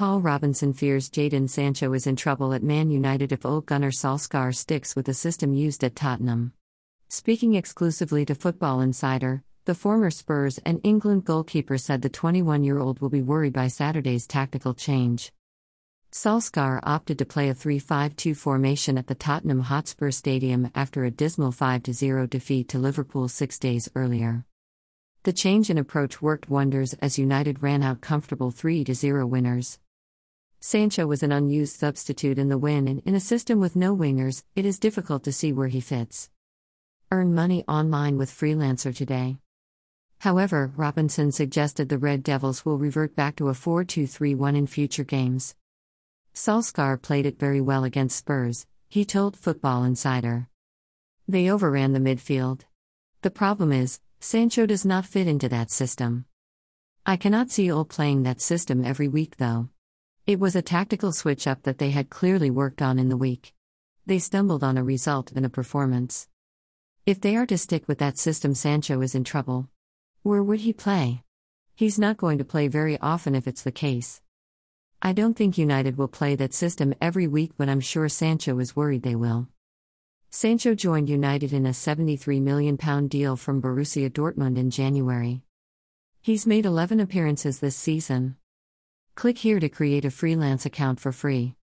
Paul Robinson fears Jadon Sancho is in trouble at Man United if Ole Gunnar Solskjaer sticks with the system used at Tottenham. Speaking exclusively to Football Insider, the former Spurs and England goalkeeper said the 21 year old will be worried by Saturday's tactical change. Solskjaer opted to play a 3 5 2 formation at the Tottenham Hotspur Stadium after a dismal 5 0 defeat to Liverpool six days earlier. The change in approach worked wonders as United ran out comfortable 3 0 winners. Sancho was an unused substitute in the win, and in a system with no wingers, it is difficult to see where he fits. Earn money online with Freelancer today. However, Robinson suggested the Red Devils will revert back to a 4 2 3 1 in future games. Solskjaer played it very well against Spurs, he told Football Insider. They overran the midfield. The problem is, Sancho does not fit into that system. I cannot see Ole playing that system every week though. It was a tactical switch up that they had clearly worked on in the week. They stumbled on a result and a performance. If they are to stick with that system, Sancho is in trouble. Where would he play? He's not going to play very often if it's the case. I don't think United will play that system every week, but I'm sure Sancho is worried they will. Sancho joined United in a £73 million deal from Borussia Dortmund in January. He's made 11 appearances this season. Click here to create a freelance account for free.